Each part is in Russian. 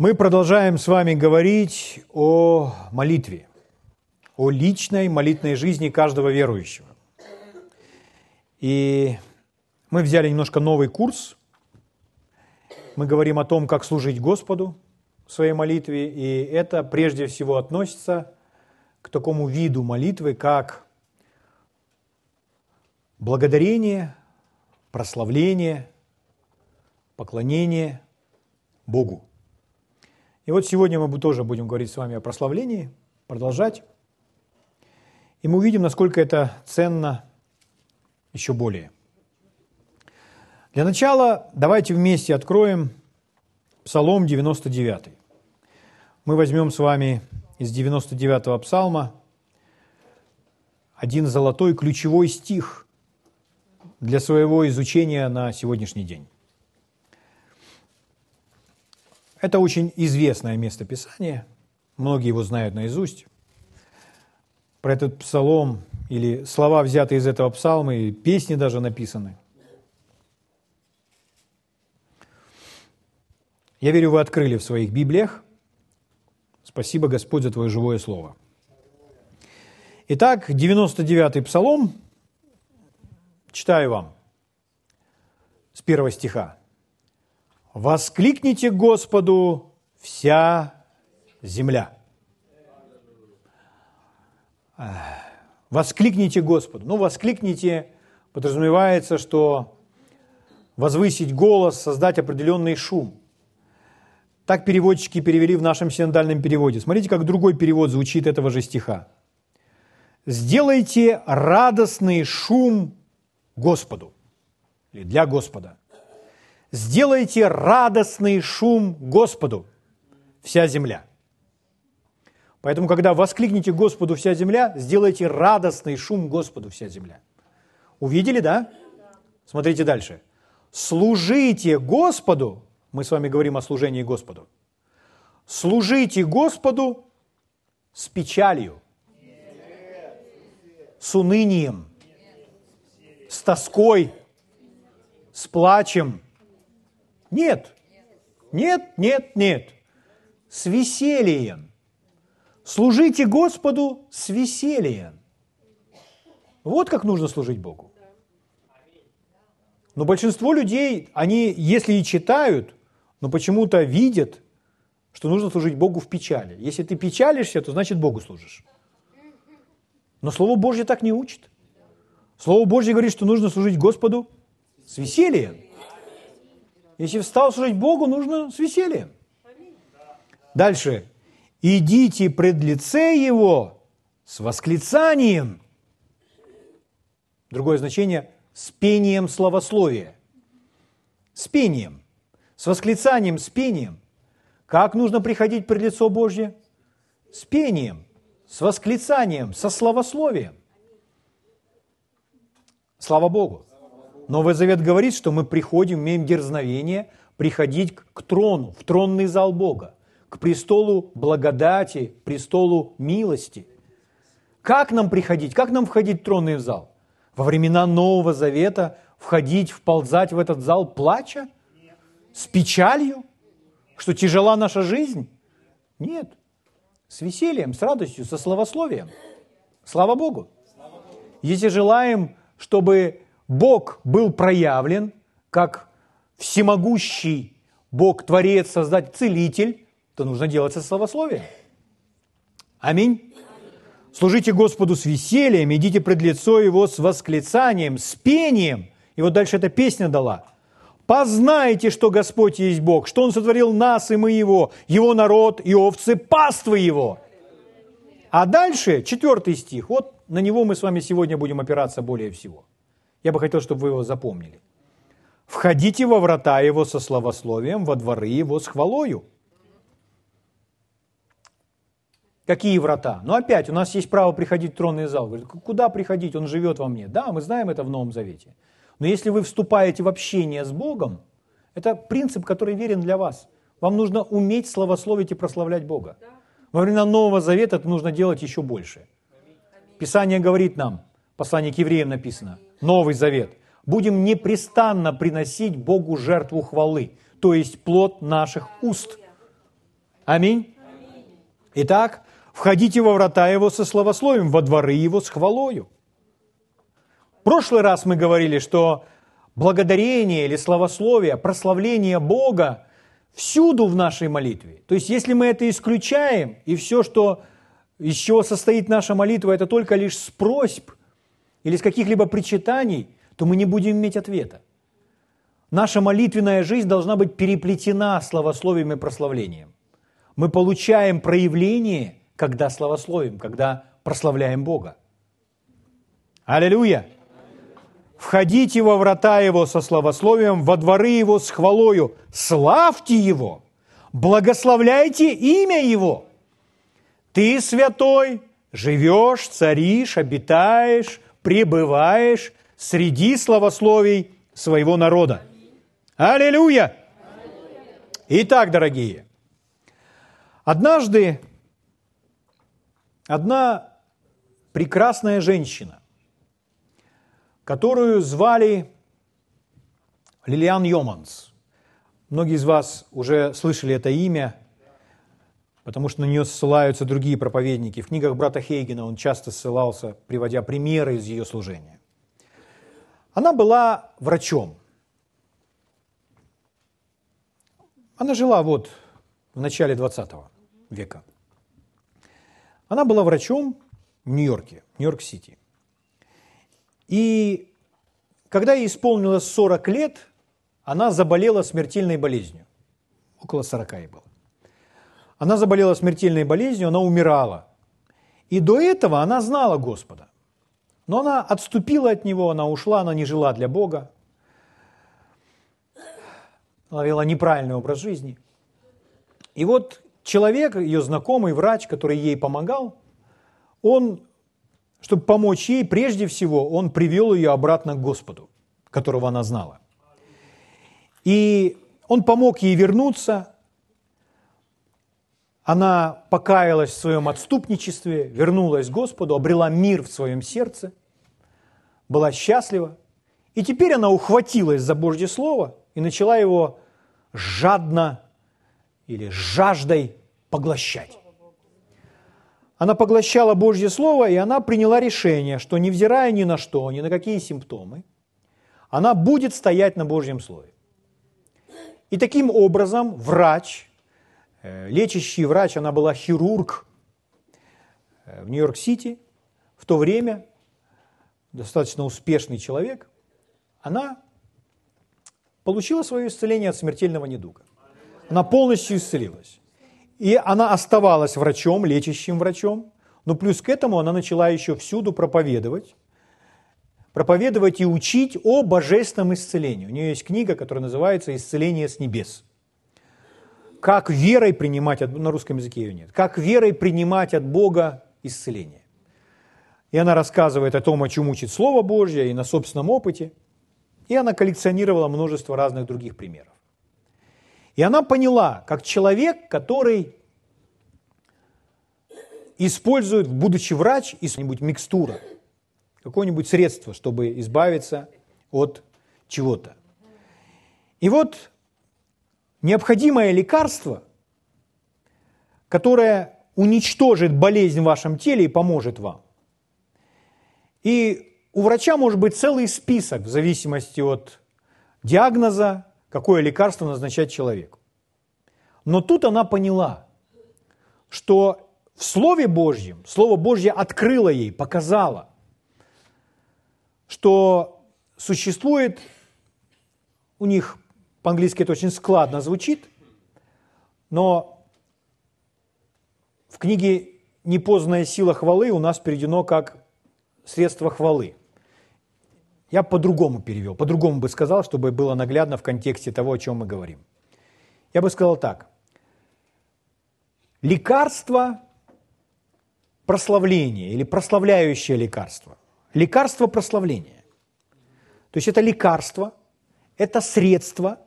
Мы продолжаем с вами говорить о молитве, о личной молитвной жизни каждого верующего. И мы взяли немножко новый курс. Мы говорим о том, как служить Господу в своей молитве, и это прежде всего относится к такому виду молитвы, как благодарение, прославление, поклонение Богу. И вот сегодня мы тоже будем говорить с вами о прославлении, продолжать. И мы увидим, насколько это ценно еще более. Для начала давайте вместе откроем Псалом 99. Мы возьмем с вами из 99-го псалма один золотой ключевой стих для своего изучения на сегодняшний день. Это очень известное место Писания, многие его знают наизусть. Про этот псалом или слова, взятые из этого псалма, и песни даже написаны. Я верю, вы открыли в своих Библиях. Спасибо, Господь, за Твое живое Слово. Итак, 99-й псалом, читаю вам с первого стиха. «Воскликните Господу вся земля». Воскликните Господу. Ну, воскликните подразумевается, что возвысить голос, создать определенный шум. Так переводчики перевели в нашем синодальном переводе. Смотрите, как другой перевод звучит этого же стиха. «Сделайте радостный шум Господу» или «для Господа». «Сделайте радостный шум Господу, вся земля». Поэтому, когда воскликните Господу вся земля, сделайте радостный шум Господу вся земля. Увидели, да? Смотрите дальше. Служите Господу, мы с вами говорим о служении Господу. Служите Господу с печалью, с унынием, с тоской, с плачем. Нет, нет, нет, нет. С весельем Служите Господу с весельем. Вот как нужно служить Богу. Но большинство людей, они, если и читают, но почему-то видят, что нужно служить Богу в печали. Если ты печалишься, то значит Богу служишь. Но Слово Божье так не учит. Слово Божье говорит, что нужно служить Господу с весельем. Если встал служить Богу, нужно с весельем. Дальше идите пред лице Его с восклицанием. Другое значение – с пением славословия. С пением, с восклицанием, с пением. Как нужно приходить пред лицо Божье? С пением, с восклицанием, со славословием. Слава Богу. Новый Завет говорит, что мы приходим, имеем дерзновение приходить к трону, в тронный зал Бога к престолу благодати, престолу милости. Как нам приходить? Как нам входить в тронный зал? Во времена Нового Завета входить, вползать в этот зал плача? С печалью? Что тяжела наша жизнь? Нет. С весельем, с радостью, со словословием. Слава Богу. Если желаем, чтобы Бог был проявлен как всемогущий Бог, Творец, Создатель, Целитель, то нужно делать со словословием. Аминь. Служите Господу с весельем, идите пред лицо Его с восклицанием, с пением. И вот дальше эта песня дала. Познайте, что Господь есть Бог, что Он сотворил нас и мы Его, Его народ и овцы, паствы Его. А дальше, четвертый стих, вот на него мы с вами сегодня будем опираться более всего. Я бы хотел, чтобы вы его запомнили. «Входите во врата Его со словословием, во дворы Его с хвалою». Какие врата? Но опять, у нас есть право приходить в тронный зал. Говорит, куда приходить? Он живет во мне. Да, мы знаем это в Новом Завете. Но если вы вступаете в общение с Богом, это принцип, который верен для вас. Вам нужно уметь славословить и прославлять Бога. Во времена Нового Завета это нужно делать еще больше. Писание говорит нам, послание к евреям написано, Новый Завет, будем непрестанно приносить Богу жертву хвалы, то есть плод наших уст. Аминь. Итак, входите во врата его со словословием, во дворы его с хвалою. В прошлый раз мы говорили, что благодарение или славословие, прославление Бога всюду в нашей молитве. То есть, если мы это исключаем, и все, что, из чего состоит наша молитва, это только лишь с или с каких-либо причитаний, то мы не будем иметь ответа. Наша молитвенная жизнь должна быть переплетена славословием и прославлением. Мы получаем проявление, когда славословим, когда прославляем Бога. Аллилуйя! Входите во врата Его со славословием, во дворы Его с хвалою, славьте Его, благословляйте имя Его. Ты святой, живешь, царишь, обитаешь, пребываешь среди славословий своего народа. Аллилуйя! Итак, дорогие, однажды одна прекрасная женщина которую звали Лилиан Йоманс. Многие из вас уже слышали это имя, потому что на нее ссылаются другие проповедники. В книгах брата Хейгена он часто ссылался, приводя примеры из ее служения. Она была врачом. Она жила вот в начале 20 века. Она была врачом в Нью-Йорке, Нью-Йорк-Сити. И когда ей исполнилось 40 лет, она заболела смертельной болезнью. Около 40 ей было. Она заболела смертельной болезнью, она умирала. И до этого она знала Господа. Но она отступила от Него, она ушла, она не жила для Бога. Она вела неправильный образ жизни. И вот человек, ее знакомый врач, который ей помогал, он чтобы помочь ей, прежде всего, он привел ее обратно к Господу, которого она знала. И он помог ей вернуться. Она покаялась в своем отступничестве, вернулась к Господу, обрела мир в своем сердце, была счастлива. И теперь она ухватилась за Божье Слово и начала его жадно или жаждой поглощать. Она поглощала Божье Слово, и она приняла решение, что невзирая ни на что, ни на какие симптомы, она будет стоять на Божьем Слове. И таким образом врач, лечащий врач, она была хирург э, в Нью-Йорк-Сити, в то время достаточно успешный человек, она получила свое исцеление от смертельного недуга. Она полностью исцелилась. И она оставалась врачом, лечащим врачом, но плюс к этому она начала еще всюду проповедовать, проповедовать и учить о божественном исцелении. У нее есть книга, которая называется «Исцеление с небес». Как верой принимать, на русском языке ее нет, как верой принимать от Бога исцеление. И она рассказывает о том, о чем учит Слово Божье, и на собственном опыте. И она коллекционировала множество разных других примеров. И она поняла, как человек, который использует, будучи врач, какую-нибудь микстура, какое-нибудь средство, чтобы избавиться от чего-то. И вот необходимое лекарство, которое уничтожит болезнь в вашем теле и поможет вам. И у врача может быть целый список в зависимости от диагноза, какое лекарство назначать человеку. Но тут она поняла, что в Слове Божьем, Слово Божье открыло ей, показало, что существует, у них по-английски это очень складно звучит, но в книге «Непознанная сила хвалы» у нас переведено как «средство хвалы». Я по-другому перевел, по-другому бы сказал, чтобы было наглядно в контексте того, о чем мы говорим. Я бы сказал так. Лекарство прославления или прославляющее лекарство. Лекарство прославления. То есть это лекарство, это средство,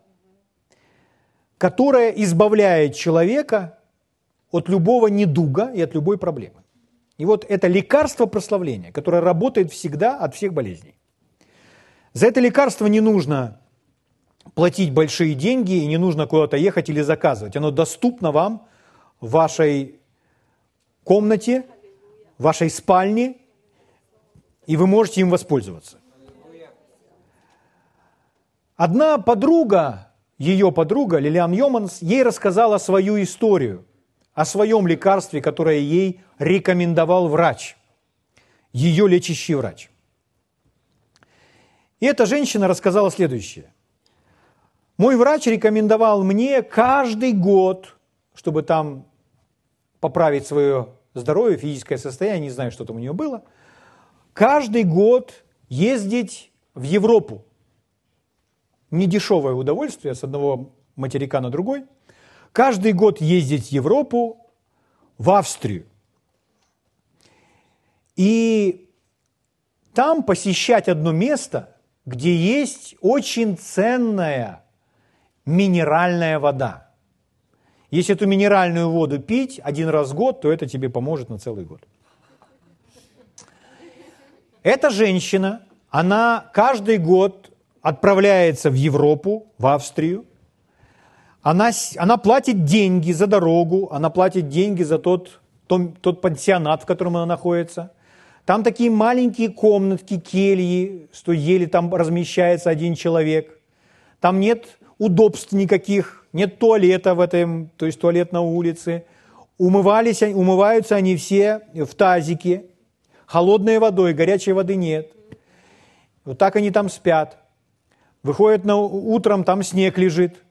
которое избавляет человека от любого недуга и от любой проблемы. И вот это лекарство прославления, которое работает всегда от всех болезней. За это лекарство не нужно платить большие деньги и не нужно куда-то ехать или заказывать. Оно доступно вам в вашей комнате, в вашей спальне, и вы можете им воспользоваться. Одна подруга, ее подруга, Лилиан Йоманс, ей рассказала свою историю о своем лекарстве, которое ей рекомендовал врач, ее лечащий врач. И эта женщина рассказала следующее. Мой врач рекомендовал мне каждый год, чтобы там поправить свое здоровье, физическое состояние, не знаю, что там у нее было, каждый год ездить в Европу. Недешевое удовольствие с одного материка на другой. Каждый год ездить в Европу, в Австрию. И там посещать одно место, где есть очень ценная минеральная вода. Если эту минеральную воду пить один раз в год, то это тебе поможет на целый год. Эта женщина, она каждый год отправляется в Европу, в Австрию. Она, она платит деньги за дорогу, она платит деньги за тот, тот, тот пансионат, в котором она находится. Там такие маленькие комнатки, кельи, что еле там размещается один человек. Там нет удобств никаких, нет туалета в этом, то есть туалет на улице. Умывались, умываются они все в тазике, холодной водой, горячей воды нет. Вот так они там спят. Выходят на утром, там снег лежит.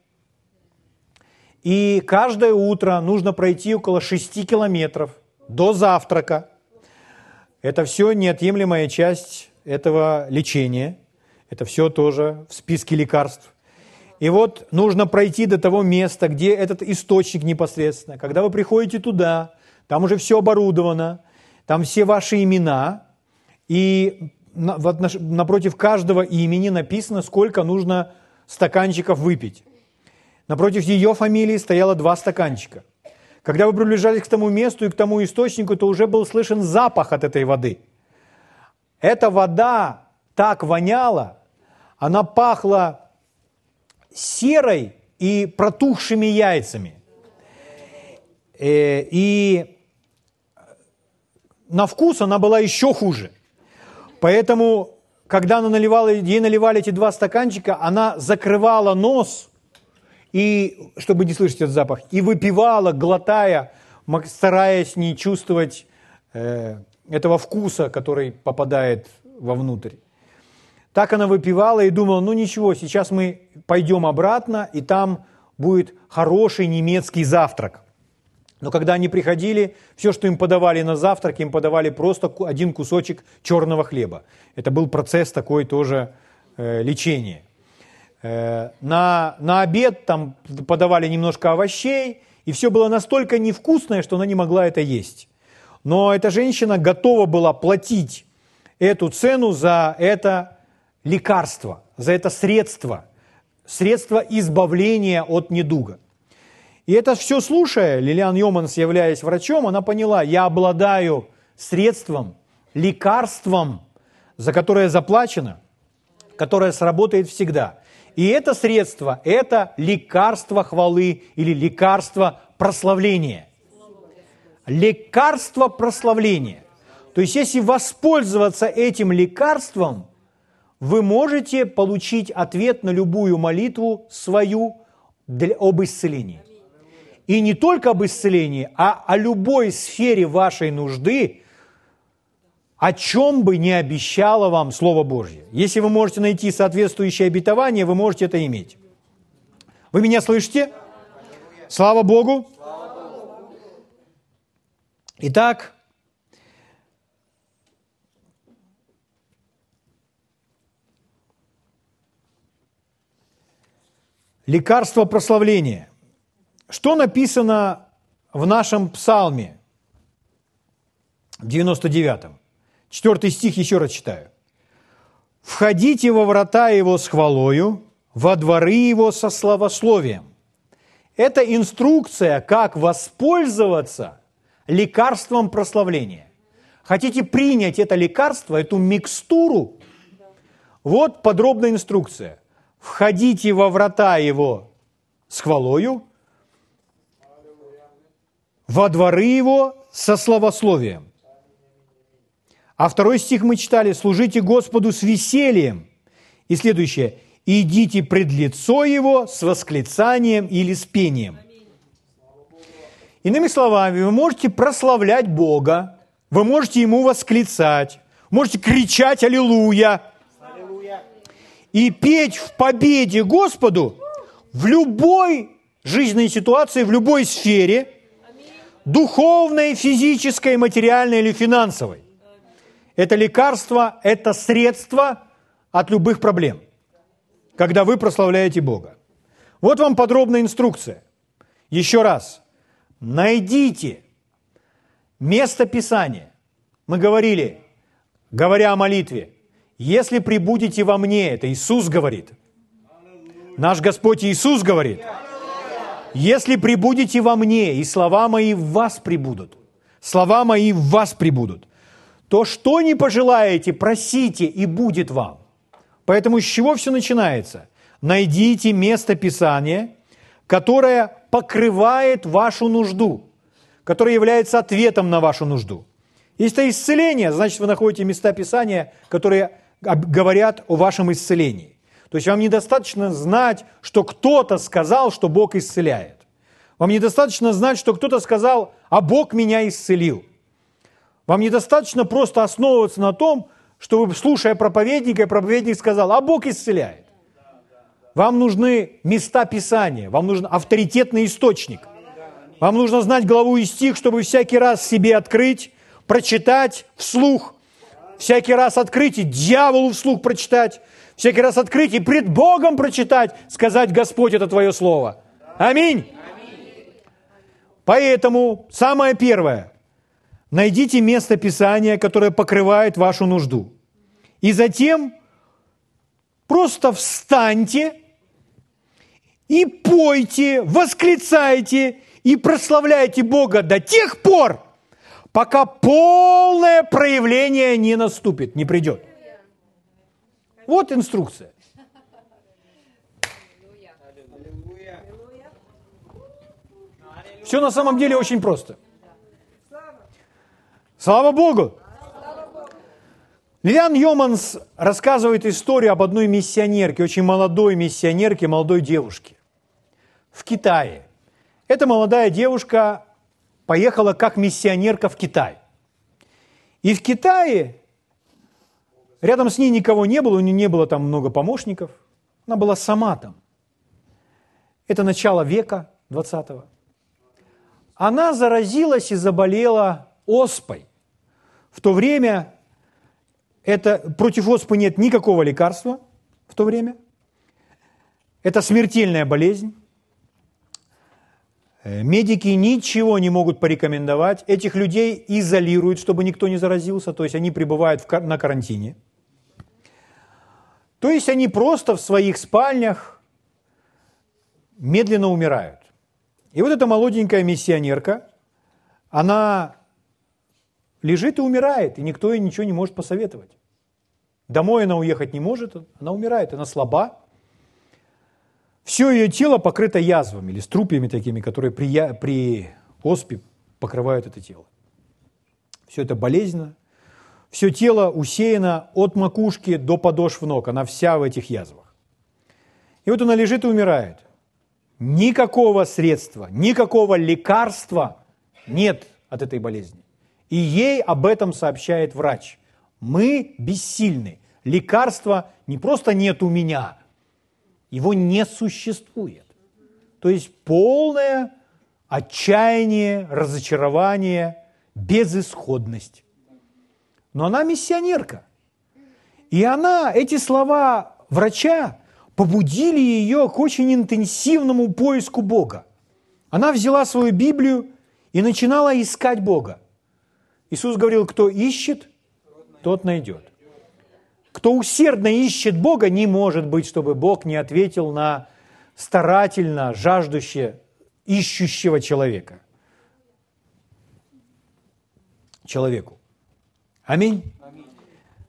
И каждое утро нужно пройти около 6 километров до завтрака. Это все неотъемлемая часть этого лечения. Это все тоже в списке лекарств. И вот нужно пройти до того места, где этот источник непосредственно. Когда вы приходите туда, там уже все оборудовано, там все ваши имена, и напротив каждого имени написано, сколько нужно стаканчиков выпить. Напротив ее фамилии стояло два стаканчика. Когда вы приближались к тому месту и к тому источнику, то уже был слышен запах от этой воды. Эта вода так воняла, она пахла серой и протухшими яйцами. Э, и на вкус она была еще хуже. Поэтому, когда она наливала, ей наливали эти два стаканчика, она закрывала нос, и, чтобы не слышать этот запах, и выпивала, глотая, стараясь не чувствовать э, этого вкуса, который попадает вовнутрь. Так она выпивала и думала, ну ничего, сейчас мы пойдем обратно, и там будет хороший немецкий завтрак. Но когда они приходили, все, что им подавали на завтрак, им подавали просто один кусочек черного хлеба. Это был процесс такой тоже э, лечения. Э, на, на обед там подавали немножко овощей, и все было настолько невкусное, что она не могла это есть. Но эта женщина готова была платить эту цену за это лекарство, за это средство, средство избавления от недуга. И это все слушая, Лилиан Йоманс, являясь врачом, она поняла, я обладаю средством, лекарством, за которое заплачено, которое сработает всегда. И это средство – это лекарство хвалы или лекарство прославления. Лекарство прославления. То есть, если воспользоваться этим лекарством – вы можете получить ответ на любую молитву свою для, об исцелении. И не только об исцелении, а о любой сфере вашей нужды, о чем бы ни обещало вам Слово Божье. Если вы можете найти соответствующее обетование, вы можете это иметь. Вы меня слышите? Слава Богу! Итак, Лекарство прославления. Что написано в нашем псалме 99-м? Четвертый стих еще раз читаю. «Входите во врата его с хвалою, во дворы его со славословием». Это инструкция, как воспользоваться лекарством прославления. Хотите принять это лекарство, эту микстуру? Вот подробная инструкция входите во врата его с хвалою, во дворы его со словословием. А второй стих мы читали, служите Господу с весельем. И следующее, идите пред лицо его с восклицанием или с пением. Иными словами, вы можете прославлять Бога, вы можете Ему восклицать, можете кричать «Аллилуйя!» и петь в победе Господу в любой жизненной ситуации, в любой сфере, духовной, физической, материальной или финансовой. Это лекарство, это средство от любых проблем, когда вы прославляете Бога. Вот вам подробная инструкция. Еще раз. Найдите место Писания. Мы говорили, говоря о молитве, если прибудете во мне, это Иисус говорит. Наш Господь Иисус говорит. Если прибудете во мне, и слова мои в вас прибудут, слова мои в вас прибудут, то что не пожелаете, просите, и будет вам. Поэтому с чего все начинается? Найдите место Писания, которое покрывает вашу нужду, которое является ответом на вашу нужду. Если это исцеление, значит, вы находите места Писания, которые говорят о вашем исцелении. То есть вам недостаточно знать, что кто-то сказал, что Бог исцеляет. Вам недостаточно знать, что кто-то сказал, а Бог меня исцелил. Вам недостаточно просто основываться на том, что вы, слушая проповедника, проповедник сказал, а Бог исцеляет. Вам нужны места Писания, вам нужен авторитетный источник. Вам нужно знать главу и стих, чтобы всякий раз себе открыть, прочитать вслух, всякий раз открыть и дьяволу вслух прочитать, всякий раз открыть и пред Богом прочитать, сказать, Господь, это Твое Слово. Аминь. Поэтому самое первое, найдите место Писания, которое покрывает вашу нужду. И затем просто встаньте и пойте, восклицайте и прославляйте Бога до тех пор, пока полное проявление не наступит, не придет. Вот инструкция. Все на самом деле очень просто. Слава Богу! Лилиан Йоманс рассказывает историю об одной миссионерке, очень молодой миссионерке, молодой девушке в Китае. Эта молодая девушка поехала как миссионерка в Китай. И в Китае рядом с ней никого не было, у нее не было там много помощников. Она была сама там. Это начало века 20-го. Она заразилась и заболела оспой. В то время это, против оспы нет никакого лекарства в то время. Это смертельная болезнь. Э, медики ничего не могут порекомендовать. Этих людей изолируют, чтобы никто не заразился. То есть они пребывают на карантине. То есть они просто в своих спальнях медленно умирают. И вот эта молоденькая миссионерка, она лежит и умирает, и никто ей ничего не может посоветовать. Домой она уехать не может, она умирает, она слаба. Все ее тело покрыто язвами или струпьями такими, которые при, при оспе покрывают это тело. Все это болезненно. Все тело усеяно от макушки до подошв ног. Она вся в этих язвах. И вот она лежит и умирает. Никакого средства, никакого лекарства нет от этой болезни. И ей об этом сообщает врач. Мы бессильны. Лекарства не просто нет у меня, его не существует. То есть полное отчаяние, разочарование, безысходность. Но она миссионерка. И она, эти слова врача побудили ее к очень интенсивному поиску Бога. Она взяла свою Библию и начинала искать Бога. Иисус говорил, кто ищет, тот найдет. Кто усердно ищет Бога, не может быть, чтобы Бог не ответил на старательно жаждущее, ищущего человека. Человеку. Аминь.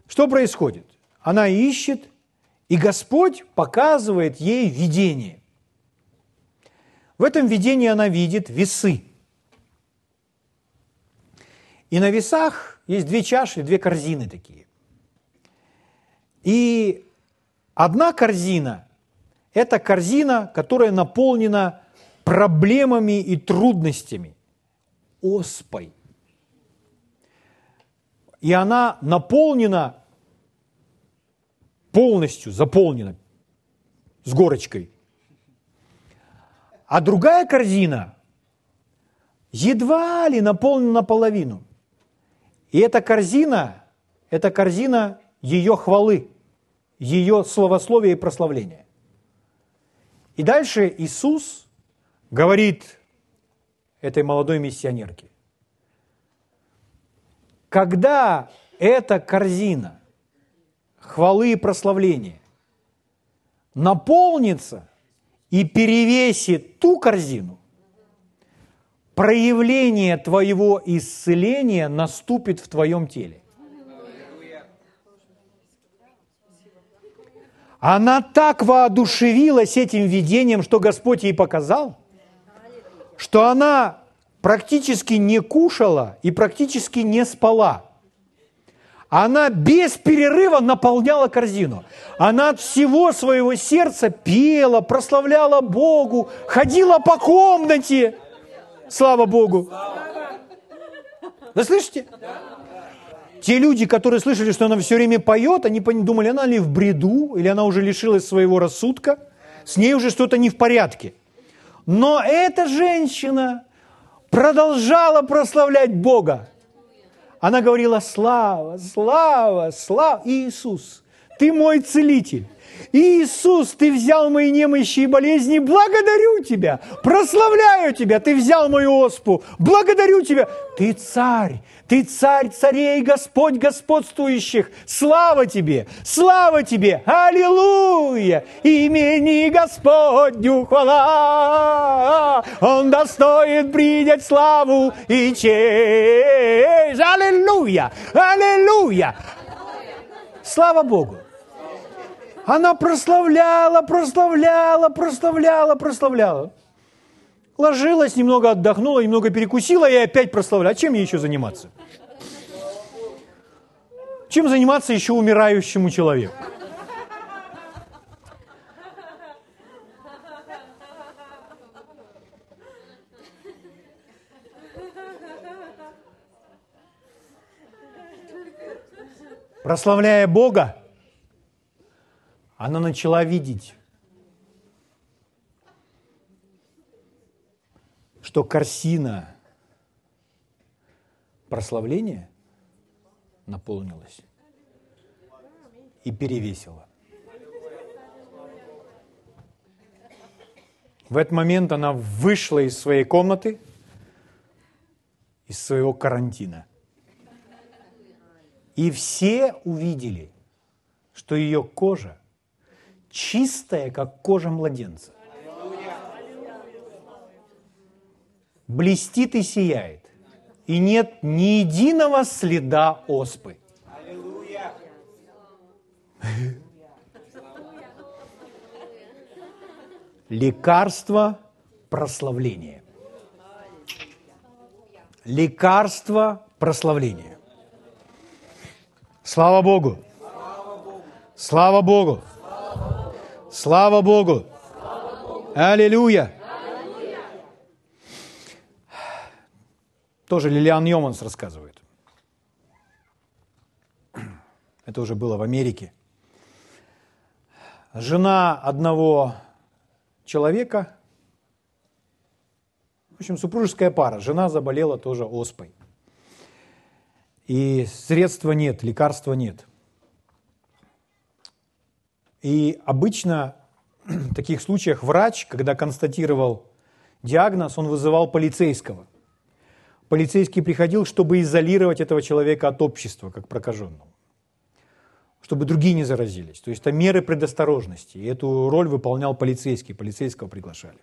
Что происходит? Она ищет, и Господь показывает ей видение. В этом видении она видит весы. И на весах есть две чаши, две корзины такие. И одна корзина – это корзина, которая наполнена проблемами и трудностями, оспой. И она наполнена полностью, заполнена с горочкой. А другая корзина едва ли наполнена наполовину. И эта корзина, это корзина ее хвалы, ее словословия и прославления. И дальше Иисус говорит этой молодой миссионерке, когда эта корзина хвалы и прославления наполнится и перевесит ту корзину, проявление твоего исцеления наступит в твоем теле. Она так воодушевилась этим видением, что Господь ей показал, что она практически не кушала и практически не спала. Она без перерыва наполняла корзину. Она от всего своего сердца пела, прославляла Богу, ходила по комнате. Слава Богу. Вы слышите? Те люди, которые слышали, что она все время поет, они думали, она ли в бреду, или она уже лишилась своего рассудка, с ней уже что-то не в порядке. Но эта женщина продолжала прославлять Бога. Она говорила, слава, слава, слава, Иисус, ты мой целитель. Иисус, ты взял мои немощи и болезни, благодарю тебя, прославляю тебя, ты взял мою оспу, благодарю тебя, ты царь, ты царь царей, Господь господствующих. Слава тебе, слава тебе, аллилуйя, имени Господню хвала. Он достоин принять славу и честь. Аллилуйя, аллилуйя. Слава Богу. Она прославляла, прославляла, прославляла, прославляла. Ложилась, немного отдохнула, немного перекусила и опять прославляла. А чем ей еще заниматься? Чем заниматься еще умирающему человеку? Прославляя Бога, она начала видеть, что корзина прославления наполнилась и перевесила. В этот момент она вышла из своей комнаты, из своего карантина. И все увидели, что ее кожа чистая, как кожа младенца. Блестит и сияет. И нет ни единого следа оспы. Лекарство прославления. Лекарство прославления. Слава Богу! Слава Богу! Слава Богу! Аллилуйя! Тоже Лилиан Йоманс рассказывает. Это уже было в Америке. Жена одного человека, в общем, супружеская пара, жена заболела тоже оспой. И средства нет, лекарства нет – и обычно в таких случаях врач, когда констатировал диагноз, он вызывал полицейского. Полицейский приходил, чтобы изолировать этого человека от общества, как прокаженного, чтобы другие не заразились. То есть это меры предосторожности. И эту роль выполнял полицейский, полицейского приглашали.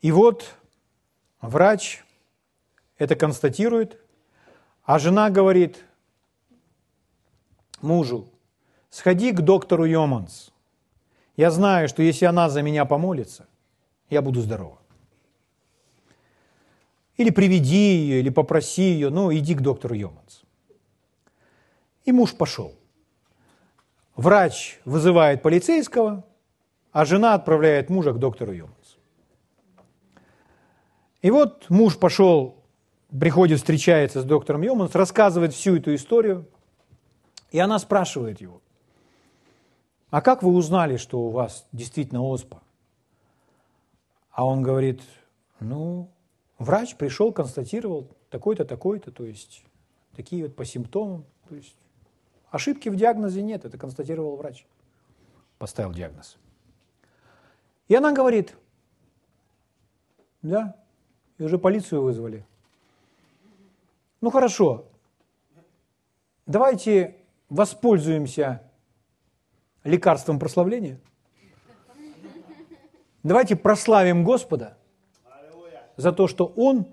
И вот врач это констатирует, а жена говорит мужу, сходи к доктору Йоманс. Я знаю, что если она за меня помолится, я буду здорова. Или приведи ее, или попроси ее, ну, иди к доктору Йоманс. И муж пошел. Врач вызывает полицейского, а жена отправляет мужа к доктору Йоманс. И вот муж пошел, приходит, встречается с доктором Йоманс, рассказывает всю эту историю, и она спрашивает его, а как вы узнали, что у вас действительно оспа? А он говорит, ну, врач пришел, констатировал такой-то, такой-то, то есть такие вот по симптомам. То есть ошибки в диагнозе нет, это констатировал врач. Поставил диагноз. И она говорит, да, и уже полицию вызвали. Ну хорошо, давайте воспользуемся лекарством прославления. Давайте прославим Господа за то, что Он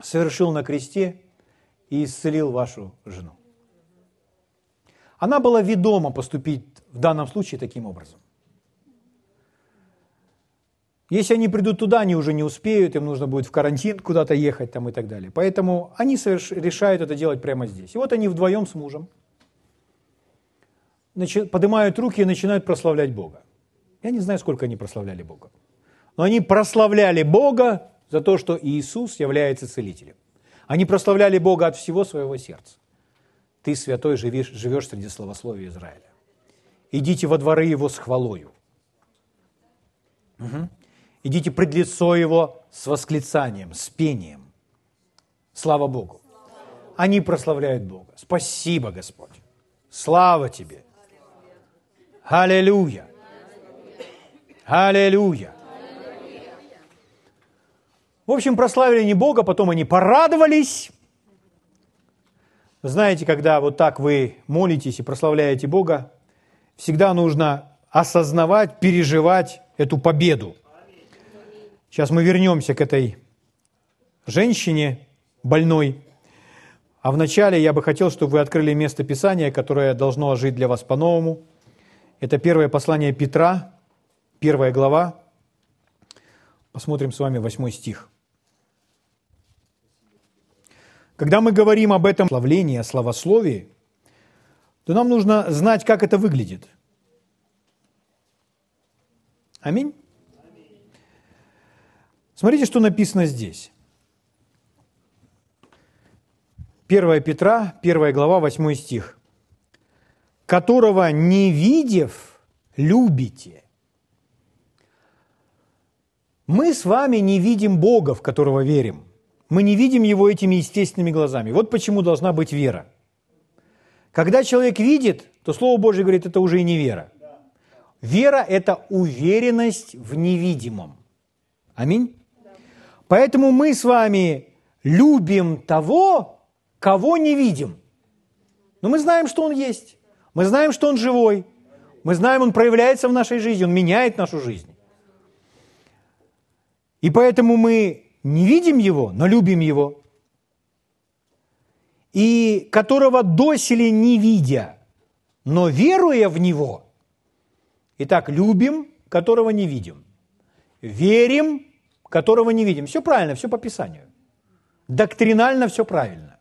совершил на кресте и исцелил вашу жену. Она была ведома поступить в данном случае таким образом. Если они придут туда, они уже не успеют, им нужно будет в карантин куда-то ехать там и так далее. Поэтому они соверш... решают это делать прямо здесь. И вот они вдвоем с мужем начи... поднимают руки и начинают прославлять Бога. Я не знаю, сколько они прославляли Бога. Но они прославляли Бога за то, что Иисус является целителем. Они прославляли Бога от всего своего сердца. Ты, святой, живешь, живешь среди славословия Израиля. Идите во дворы Его с хвалою. Угу. Идите пред лицо Его с восклицанием, с пением. Слава Богу. Они прославляют Бога. Спасибо, Господь. Слава Тебе. Аллилуйя. Аллилуйя. В общем, прославили не Бога, потом они порадовались. Знаете, когда вот так вы молитесь и прославляете Бога, всегда нужно осознавать, переживать эту победу. Сейчас мы вернемся к этой женщине больной. А вначале я бы хотел, чтобы вы открыли место Писания, которое должно ожить для вас по-новому. Это первое послание Петра, первая глава. Посмотрим с вами восьмой стих. Когда мы говорим об этом славлении, о славословии, то нам нужно знать, как это выглядит. Аминь. Смотрите, что написано здесь. 1 Петра, 1 глава, 8 стих. «Которого, не видев, любите». Мы с вами не видим Бога, в которого верим – мы не видим его этими естественными глазами. Вот почему должна быть вера. Когда человек видит, то Слово Божье говорит, это уже и не вера. Вера – это уверенность в невидимом. Аминь. Поэтому мы с вами любим того, кого не видим. Но мы знаем, что Он есть. Мы знаем, что Он живой. Мы знаем, Он проявляется в нашей жизни, Он меняет нашу жизнь. И поэтому мы не видим Его, но любим Его, и которого доселе не видя, но веруя в Него. Итак, любим, которого не видим. Верим, которого не видим. Все правильно, все по Писанию. Доктринально все правильно.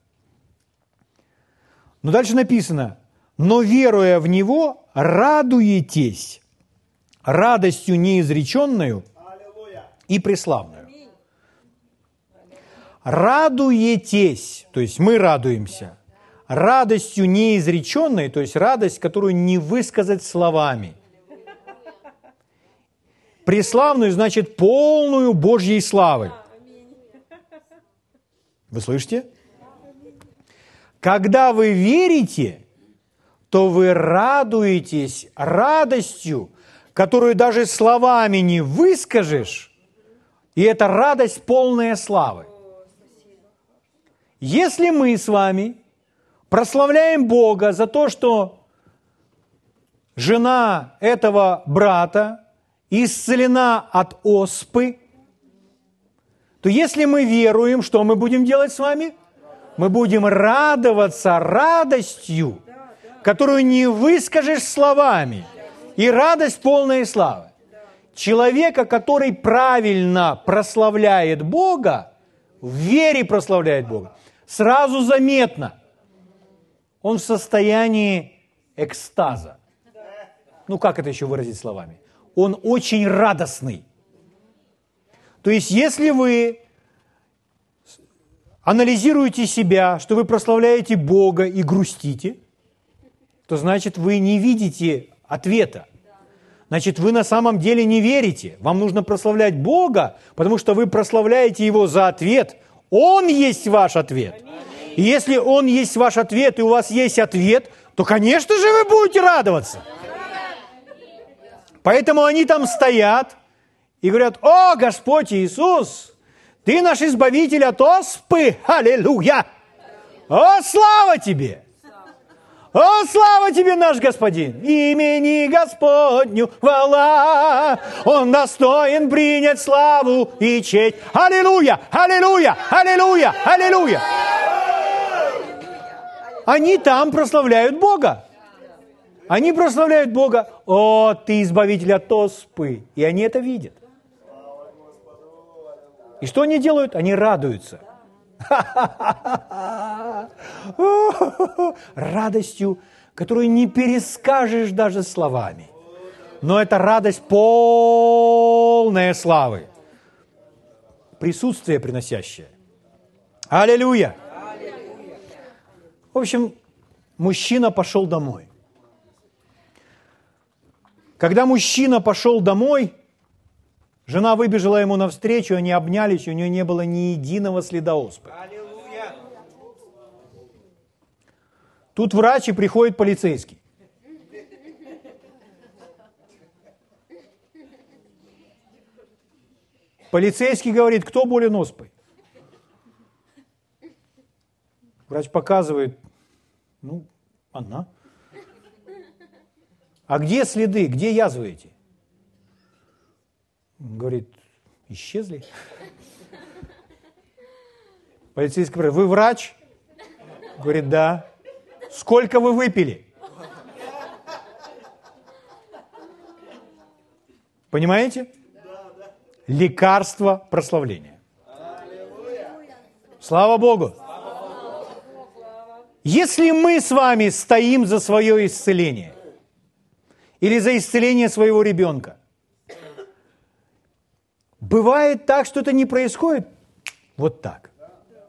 Но дальше написано, но веруя в Него, радуетесь радостью неизреченную и преславную радуетесь, то есть мы радуемся, радостью неизреченной, то есть радость, которую не высказать словами. Преславную значит полную Божьей славы. Вы слышите? Когда вы верите, то вы радуетесь радостью, которую даже словами не выскажешь, и это радость полная славы. Если мы с вами прославляем Бога за то, что жена этого брата исцелена от оспы, то если мы веруем, что мы будем делать с вами? Мы будем радоваться радостью, которую не выскажешь словами, и радость полная славы. Человека, который правильно прославляет Бога, в вере прославляет Бога. Сразу заметно. Он в состоянии экстаза. Ну, как это еще выразить словами? Он очень радостный. То есть, если вы анализируете себя, что вы прославляете Бога и грустите, то значит вы не видите ответа. Значит, вы на самом деле не верите. Вам нужно прославлять Бога, потому что вы прославляете Его за ответ. Он есть ваш ответ. И если Он есть ваш ответ, и у вас есть ответ, то, конечно же, вы будете радоваться. Поэтому они там стоят и говорят, о, Господь Иисус, Ты наш избавитель от оспы, аллилуйя! О, слава Тебе! О, слава тебе, наш Господин! Имени Господню хвала! Он достоин принять славу и честь. Аллилуйя! Аллилуйя! Аллилуйя! Аллилуйя! Они там прославляют Бога. Они прославляют Бога. О, ты избавитель от оспы. И они это видят. И что они делают? Они радуются – Радостью, которую не перескажешь даже словами. Но это радость полная славы. Присутствие приносящее. Аллилуйя! В общем, мужчина пошел домой. Когда мужчина пошел домой, Жена выбежала ему навстречу, они обнялись, у нее не было ни единого следа оспы. Тут врач и приходит полицейский. Полицейский говорит, кто болен оспой? Врач показывает, ну, она. А где следы, где язвы эти? Говорит, исчезли. Полицейский говорит, вы врач? Говорит, да. Сколько вы выпили? Понимаете? Лекарство прославления. Слава Богу! Если мы с вами стоим за свое исцеление или за исцеление своего ребенка, Бывает так, что это не происходит? Вот так.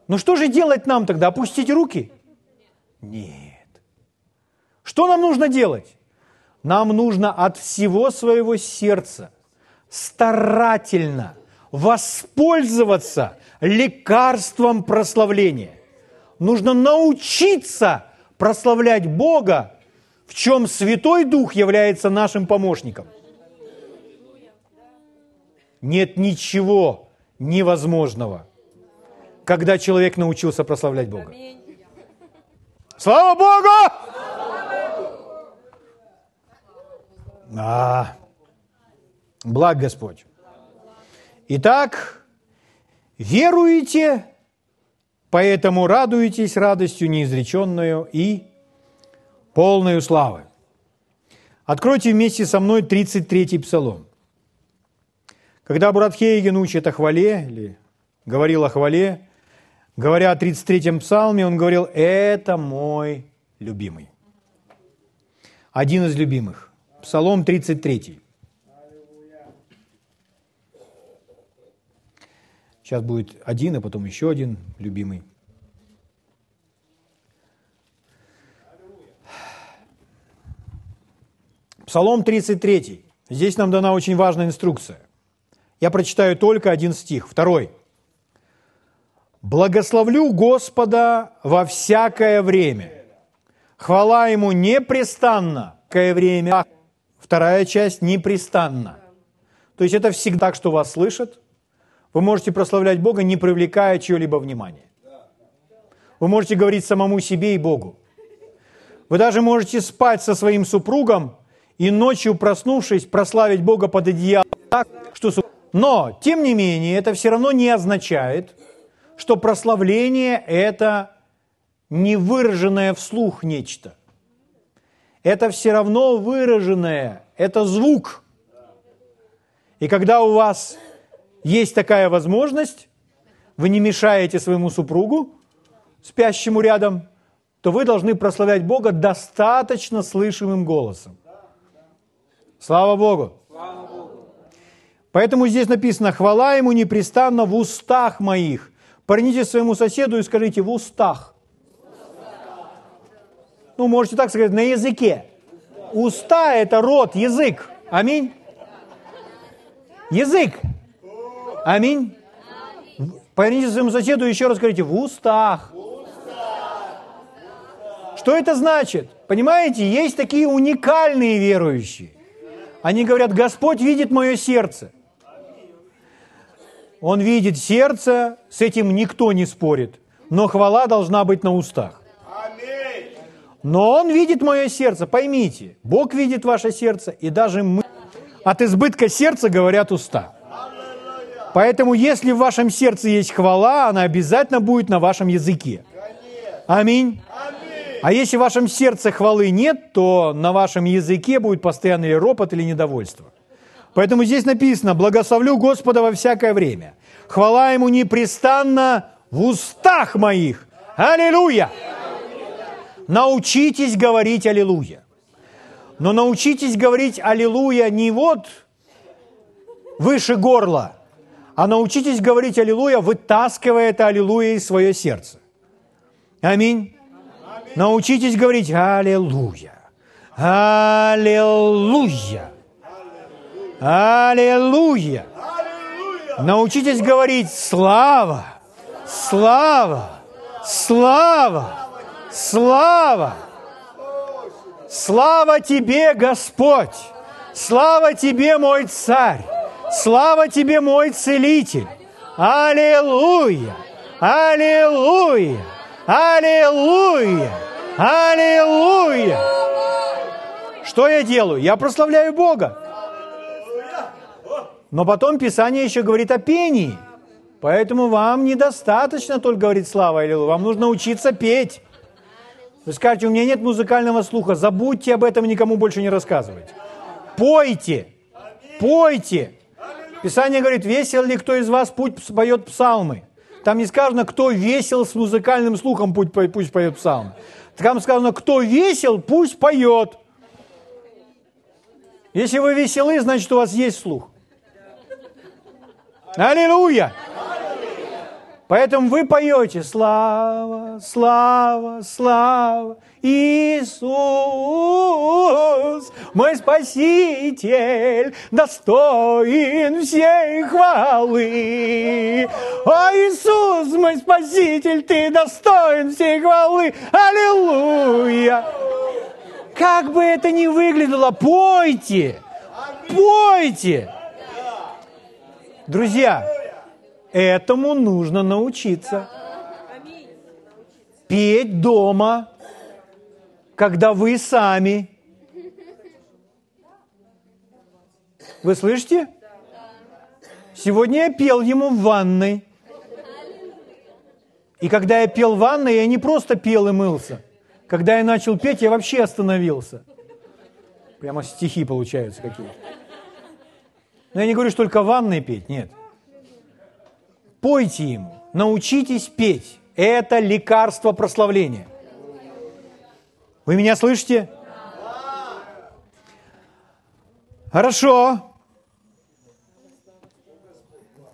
Ну что же делать нам тогда? Опустить руки? Нет. Что нам нужно делать? Нам нужно от всего своего сердца старательно воспользоваться лекарством прославления. Нужно научиться прославлять Бога, в чем Святой Дух является нашим помощником – нет ничего невозможного, когда человек научился прославлять Бога. Слава Богу! А, благ Господь. Итак, веруете, поэтому радуетесь радостью неизреченную и полную славы. Откройте вместе со мной 33-й псалом. Когда брат Хейген учит о хвале, или говорил о хвале, говоря о 33-м псалме, он говорил, это мой любимый. Один из любимых. Псалом 33. Сейчас будет один, а потом еще один любимый. Псалом 33. Здесь нам дана очень важная инструкция. Я прочитаю только один стих. Второй. «Благословлю Господа во всякое время. Хвала Ему непрестанно, кое время». Вторая часть – непрестанно. То есть это всегда что вас слышат. Вы можете прославлять Бога, не привлекая чье-либо внимание. Вы можете говорить самому себе и Богу. Вы даже можете спать со своим супругом и ночью, проснувшись, прославить Бога под одеялом так, что но, тем не менее, это все равно не означает, что прославление – это не выраженное вслух нечто. Это все равно выраженное, это звук. И когда у вас есть такая возможность, вы не мешаете своему супругу, спящему рядом, то вы должны прославлять Бога достаточно слышимым голосом. Слава Богу! Поэтому здесь написано, хвала Ему непрестанно в устах моих. Парните своему соседу и скажите, в устах. Ну, можете так сказать, на языке. Уста – это рот, язык. Аминь. Язык. Аминь. Поверните своему соседу и еще раз скажите, в устах. Что это значит? Понимаете, есть такие уникальные верующие. Они говорят, Господь видит мое сердце. Он видит сердце, с этим никто не спорит. Но хвала должна быть на устах. Но Он видит мое сердце, поймите, Бог видит ваше сердце, и даже мы от избытка сердца говорят уста. Поэтому, если в вашем сердце есть хвала, она обязательно будет на вашем языке. Аминь. А если в вашем сердце хвалы нет, то на вашем языке будет постоянный ропот или недовольство. Поэтому здесь написано, благословлю Господа во всякое время. Хвала Ему непрестанно в устах моих. Аллилуйя! Научитесь говорить Аллилуйя. Но научитесь говорить Аллилуйя не вот выше горла, а научитесь говорить Аллилуйя, вытаскивая это Аллилуйя из свое сердце. Аминь. Научитесь говорить Аллилуйя. Аллилуйя. Аллилуйя. Научитесь говорить слава, слава, слава, слава. Слава Тебе, Господь! Слава Тебе, мой Царь! Слава Тебе, мой Целитель! Аллилуйя! Аллилуйя! Аллилуйя! Аллилуйя! Что я делаю? Я прославляю Бога. Но потом Писание еще говорит о пении. Поэтому вам недостаточно только говорить слава Аллилуйя. Вам нужно учиться петь. Вы скажете, у меня нет музыкального слуха, забудьте об этом, никому больше не рассказывайте. Пойте, пойте. Писание говорит, весел ли кто из вас путь поет псалмы. Там не сказано, кто весел с музыкальным слухом, пусть, пусть поет псалмы. Там сказано, кто весел, пусть поет. Если вы веселы, значит, у вас есть слух. Аллилуйя! Поэтому вы поете «Слава, слава, слава, Иисус, мой Спаситель, достоин всей хвалы». О, Иисус, мой Спаситель, Ты достоин всей хвалы. Аллилуйя! Как бы это ни выглядело, пойте, пойте. Друзья, Этому нужно научиться. Петь дома, когда вы сами. Вы слышите? Сегодня я пел ему в ванной. И когда я пел в ванной, я не просто пел и мылся. Когда я начал петь, я вообще остановился. Прямо стихи получаются какие-то. Но я не говорю, что только в ванной петь, нет – Пойте ему, научитесь петь. Это лекарство прославления. Вы меня слышите? Хорошо.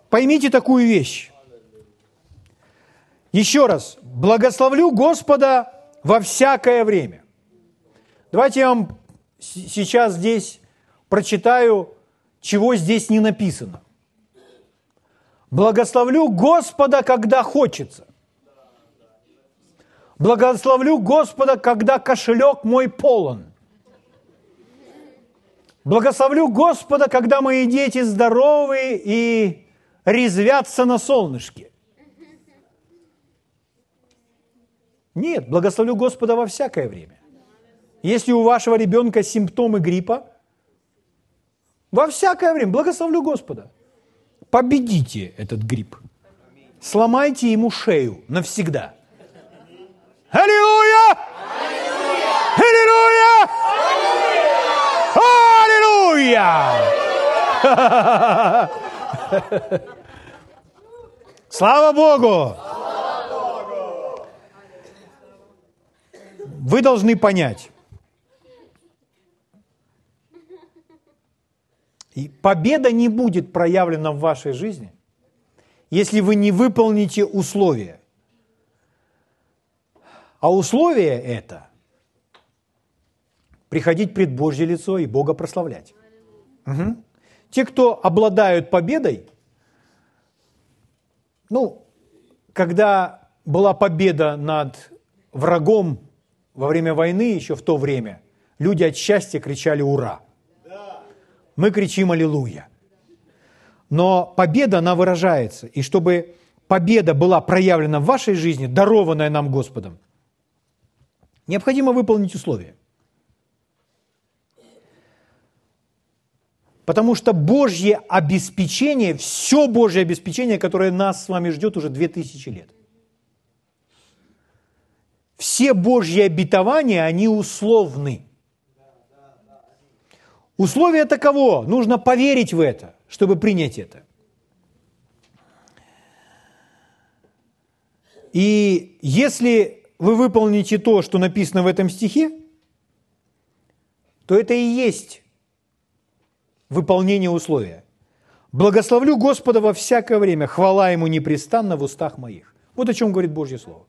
Поймите такую вещь. Еще раз. Благословлю Господа во всякое время. Давайте я вам сейчас здесь прочитаю, чего здесь не написано. Благословлю Господа, когда хочется. Благословлю Господа, когда кошелек мой полон. Благословлю Господа, когда мои дети здоровы и резвятся на солнышке. Нет, благословлю Господа во всякое время. Если у вашего ребенка симптомы гриппа, во всякое время благословлю Господа – победите этот грипп. Сломайте ему шею навсегда. Аллилуйя! Аллилуйя! Аллилуйя! Слава Богу! Вы должны понять, и победа не будет проявлена в вашей жизни, если вы не выполните условия. А условие это – приходить пред Божье лицо и Бога прославлять. Угу. Те, кто обладают победой, ну, когда была победа над врагом во время войны, еще в то время, люди от счастья кричали «Ура!». Мы кричим «Аллилуйя!». Но победа, она выражается. И чтобы победа была проявлена в вашей жизни, дарованная нам Господом, необходимо выполнить условия. Потому что Божье обеспечение, все Божье обеспечение, которое нас с вами ждет уже 2000 лет. Все Божьи обетования, они условны. Условие таково, нужно поверить в это, чтобы принять это. И если вы выполните то, что написано в этом стихе, то это и есть выполнение условия. Благословлю Господа во всякое время, хвала Ему непрестанно в устах моих. Вот о чем говорит Божье Слово.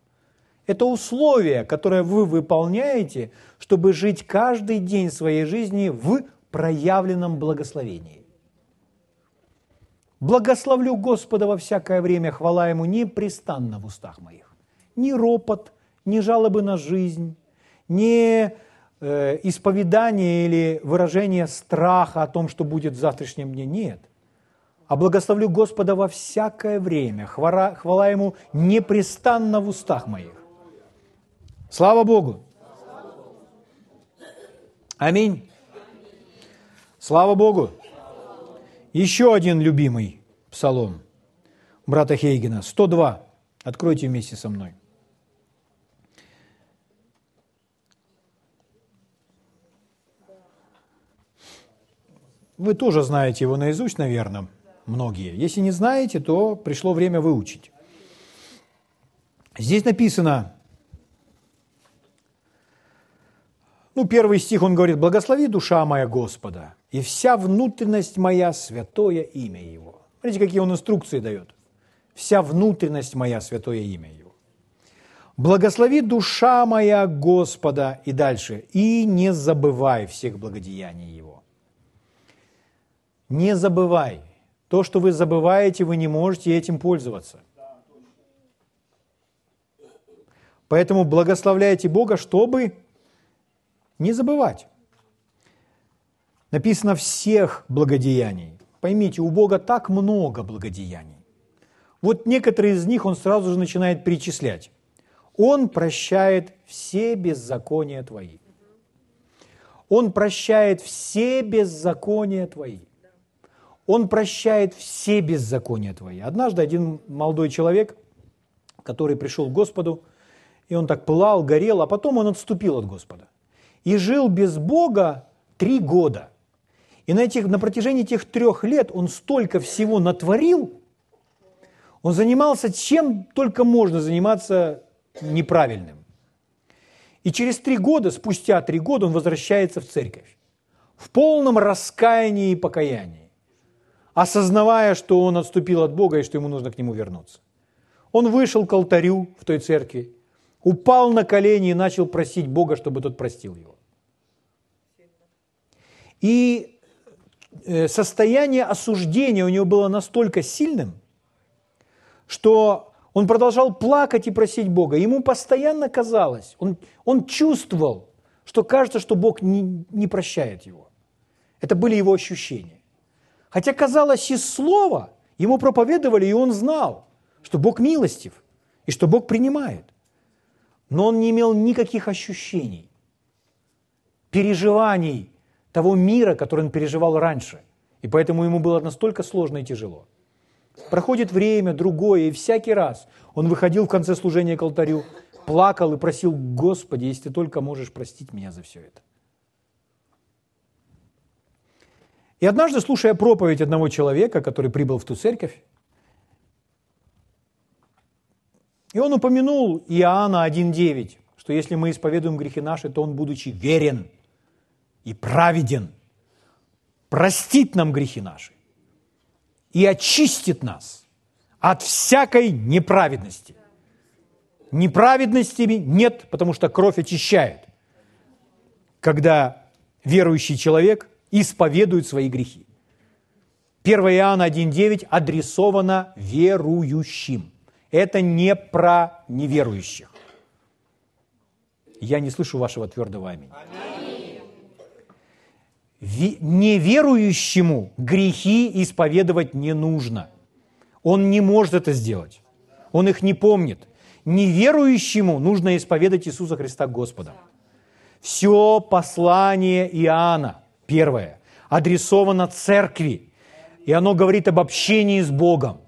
Это условие, которое вы выполняете, чтобы жить каждый день своей жизни в проявленном благословении. Благословлю Господа во всякое время, хвала Ему непрестанно в устах моих. Ни ропот, ни жалобы на жизнь, ни Э, исповедание или выражение страха о том, что будет в завтрашнем дне. Нет. А благословлю Господа во всякое время, хвала, хвала Ему непрестанно в устах моих. Слава Богу! Аминь. Слава Богу! Еще один любимый псалом брата Хейгена, 102. Откройте вместе со мной. Вы тоже знаете его наизусть, наверное, многие. Если не знаете, то пришло время выучить. Здесь написано, ну, первый стих, он говорит, «Благослови душа моя Господа, и вся внутренность моя святое имя Его». Смотрите, какие он инструкции дает. «Вся внутренность моя святое имя Его». «Благослови душа моя Господа» и дальше, «и не забывай всех благодеяний Его». Не забывай. То, что вы забываете, вы не можете этим пользоваться. Поэтому благословляйте Бога, чтобы не забывать. Написано всех благодеяний. Поймите, у Бога так много благодеяний. Вот некоторые из них Он сразу же начинает перечислять. Он прощает все беззакония твои. Он прощает все беззакония твои. Он прощает все беззакония твои. Однажды один молодой человек, который пришел к Господу, и он так пылал, горел, а потом он отступил от Господа. И жил без Бога три года. И на, этих, на протяжении этих трех лет он столько всего натворил, он занимался чем только можно заниматься неправильным. И через три года, спустя три года, он возвращается в церковь в полном раскаянии и покаянии осознавая, что он отступил от Бога и что ему нужно к нему вернуться. Он вышел к алтарю в той церкви, упал на колени и начал просить Бога, чтобы тот простил его. И э, состояние осуждения у него было настолько сильным, что он продолжал плакать и просить Бога. Ему постоянно казалось, он, он чувствовал, что кажется, что Бог не, не прощает его. Это были его ощущения. Хотя, казалось, из слова ему проповедовали, и он знал, что Бог милостив и что Бог принимает. Но он не имел никаких ощущений, переживаний того мира, который он переживал раньше. И поэтому ему было настолько сложно и тяжело. Проходит время, другое, и всякий раз он выходил в конце служения к алтарю, плакал и просил, Господи, если ты только можешь простить меня за все это. И однажды, слушая проповедь одного человека, который прибыл в ту церковь, И он упомянул Иоанна 1.9, что если мы исповедуем грехи наши, то он, будучи верен и праведен, простит нам грехи наши и очистит нас от всякой неправедности. Неправедности нет, потому что кровь очищает, когда верующий человек исповедует свои грехи. 1 Иоанна 1.9 адресовано верующим. Это не про неверующих. Я не слышу вашего твердого аминь. Неверующему грехи исповедовать не нужно. Он не может это сделать. Он их не помнит. Неверующему нужно исповедать Иисуса Христа Господа. Все послание Иоанна, первое, адресовано церкви, и оно говорит об общении с Богом.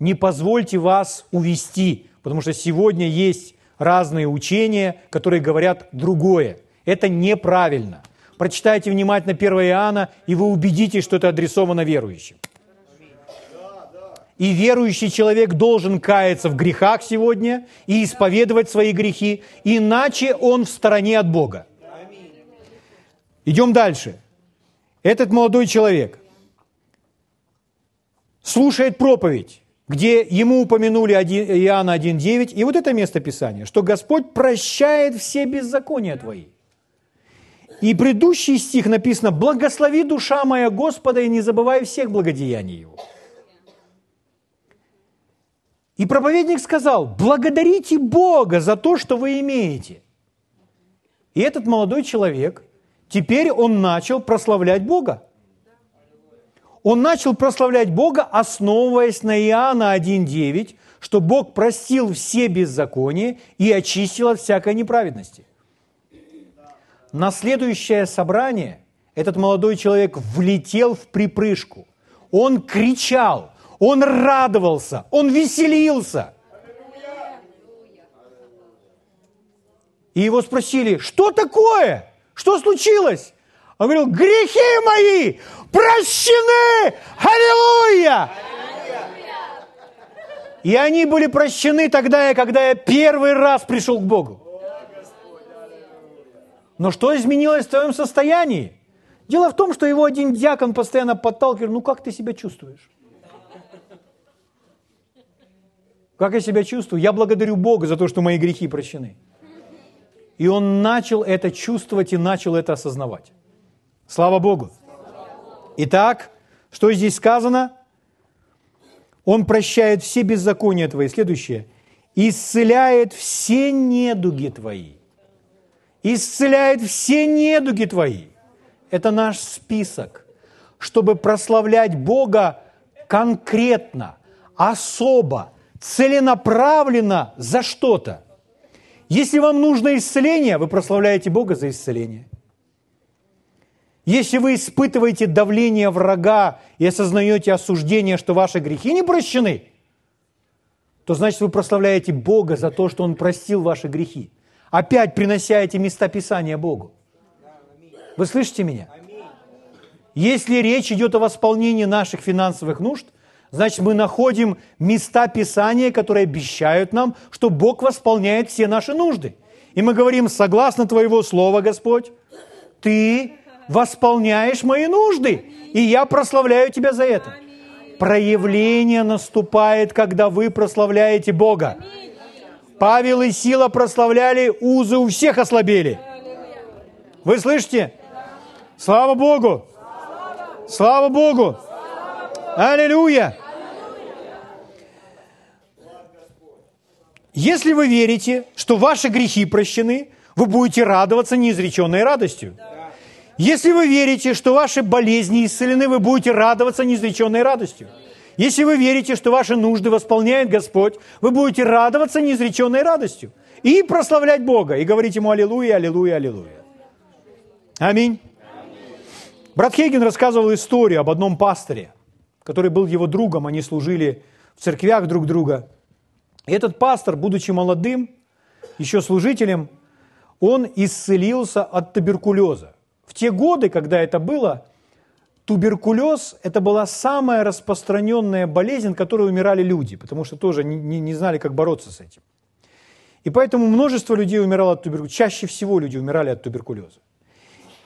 Не позвольте вас увести, потому что сегодня есть разные учения, которые говорят другое. Это неправильно. Прочитайте внимательно 1 Иоанна, и вы убедитесь, что это адресовано верующим. И верующий человек должен каяться в грехах сегодня и исповедовать свои грехи, иначе он в стороне от Бога. Идем дальше. Этот молодой человек слушает проповедь, где ему упомянули Иоанна 1.9, и вот это место Писания, что Господь прощает все беззакония твои. И предыдущий стих написано, «Благослови душа моя Господа, и не забывай всех благодеяний Его». И проповедник сказал, благодарите Бога за то, что вы имеете. И этот молодой человек, теперь он начал прославлять Бога. Он начал прославлять Бога, основываясь на Иоанна 1.9, что Бог простил все беззакония и очистил от всякой неправедности. На следующее собрание этот молодой человек влетел в припрыжку. Он кричал, он радовался, он веселился. И его спросили, что такое? Что случилось? Он говорил, грехи мои прощены! Аллилуйя! И они были прощены тогда, когда я первый раз пришел к Богу. Но что изменилось в твоем состоянии? Дело в том, что его один дьякон постоянно подталкивал, ну как ты себя чувствуешь? Как я себя чувствую? Я благодарю Бога за то, что мои грехи прощены. И он начал это чувствовать и начал это осознавать. Слава Богу. Итак, что здесь сказано? Он прощает все беззакония твои. Следующее. Исцеляет все недуги твои. Исцеляет все недуги твои. Это наш список, чтобы прославлять Бога конкретно, особо, целенаправленно за что-то. Если вам нужно исцеление, вы прославляете Бога за исцеление. Если вы испытываете давление врага и осознаете осуждение, что ваши грехи не прощены, то значит вы прославляете Бога за то, что Он простил ваши грехи. Опять принося эти места Писания Богу. Вы слышите меня? Если речь идет о восполнении наших финансовых нужд, Значит, мы находим места Писания, которые обещают нам, что Бог восполняет все наши нужды. И мы говорим, согласно Твоего Слова, Господь, Ты восполняешь мои нужды, и я прославляю Тебя за это. Проявление наступает, когда вы прославляете Бога. Павел и Сила прославляли, узы у всех ослабели. Вы слышите? Слава Богу! Слава Богу! Аллилуйя! Если вы верите, что ваши грехи прощены, вы будете радоваться неизреченной радостью. Если вы верите, что ваши болезни исцелены, вы будете радоваться неизреченной радостью. Если вы верите, что ваши нужды восполняет Господь, вы будете радоваться неизреченной радостью и прославлять Бога, и говорить Ему «Аллилуйя, аллилуйя, аллилуйя». Аминь. Брат Хейген рассказывал историю об одном пасторе, который был его другом, они служили в церквях друг друга. И этот пастор, будучи молодым, еще служителем, он исцелился от туберкулеза. В те годы, когда это было, туберкулез – это была самая распространенная болезнь, которой умирали люди, потому что тоже не, не, не знали, как бороться с этим. И поэтому множество людей умирало от туберкулеза. Чаще всего люди умирали от туберкулеза.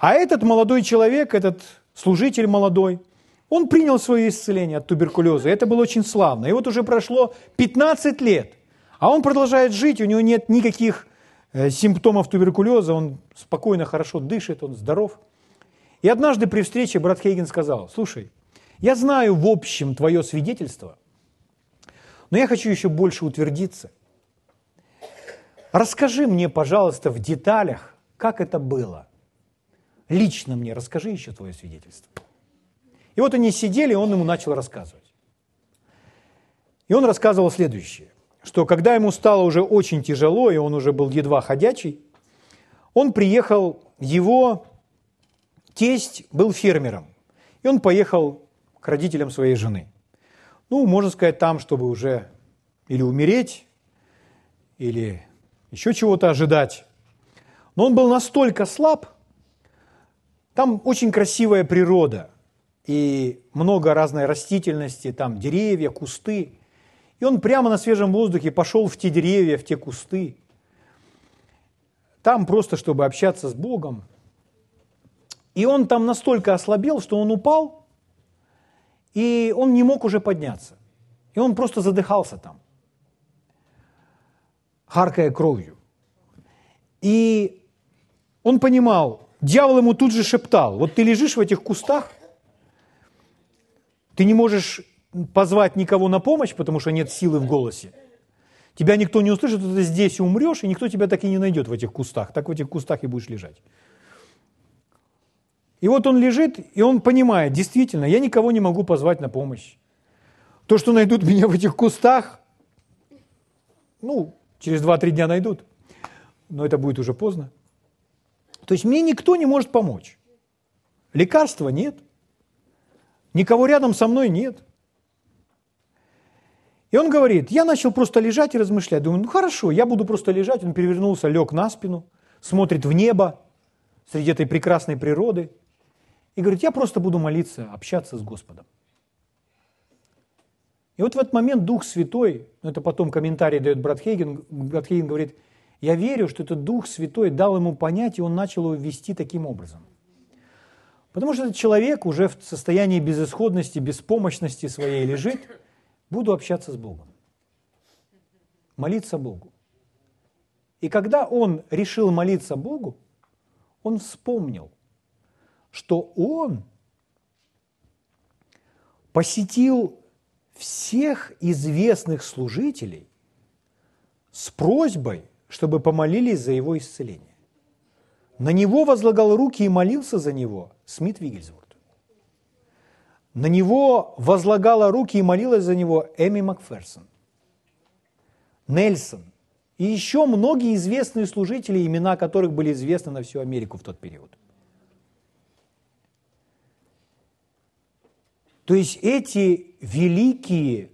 А этот молодой человек, этот служитель молодой, он принял свое исцеление от туберкулеза. И это было очень славно. И вот уже прошло 15 лет, а он продолжает жить, у него нет никаких э, симптомов туберкулеза, он спокойно, хорошо дышит, он здоров. И однажды при встрече брат Хейген сказал, слушай, я знаю в общем твое свидетельство, но я хочу еще больше утвердиться. Расскажи мне, пожалуйста, в деталях, как это было. Лично мне расскажи еще твое свидетельство. И вот они сидели, и он ему начал рассказывать. И он рассказывал следующее, что когда ему стало уже очень тяжело, и он уже был едва ходячий, он приехал, его тесть был фермером, и он поехал к родителям своей жены. Ну, можно сказать, там, чтобы уже или умереть, или еще чего-то ожидать. Но он был настолько слаб, там очень красивая природа и много разной растительности, там деревья, кусты. И он прямо на свежем воздухе пошел в те деревья, в те кусты. Там просто, чтобы общаться с Богом. И он там настолько ослабел, что он упал, и он не мог уже подняться. И он просто задыхался там, харкая кровью. И он понимал, дьявол ему тут же шептал, вот ты лежишь в этих кустах, ты не можешь позвать никого на помощь, потому что нет силы в голосе. Тебя никто не услышит, ты здесь умрешь, и никто тебя так и не найдет в этих кустах. Так в этих кустах и будешь лежать. И вот он лежит, и он понимает, действительно, я никого не могу позвать на помощь. То, что найдут меня в этих кустах, ну, через 2-3 дня найдут, но это будет уже поздно. То есть мне никто не может помочь. Лекарства нет. Никого рядом со мной нет. И он говорит, я начал просто лежать и размышлять. Думаю, ну хорошо, я буду просто лежать. Он перевернулся, лег на спину, смотрит в небо среди этой прекрасной природы – и говорит, я просто буду молиться, общаться с Господом. И вот в этот момент Дух Святой, ну это потом комментарий дает брат Хейген, брат Хейген говорит, я верю, что этот Дух Святой дал ему понять, и он начал его вести таким образом. Потому что этот человек уже в состоянии безысходности, беспомощности своей лежит, буду общаться с Богом, молиться Богу. И когда он решил молиться Богу, он вспомнил – что он посетил всех известных служителей с просьбой, чтобы помолились за его исцеление. На него возлагал руки и молился за него Смит Вигельсворт. На него возлагала руки и молилась за него Эми Макферсон, Нельсон и еще многие известные служители, имена которых были известны на всю Америку в тот период. То есть эти великие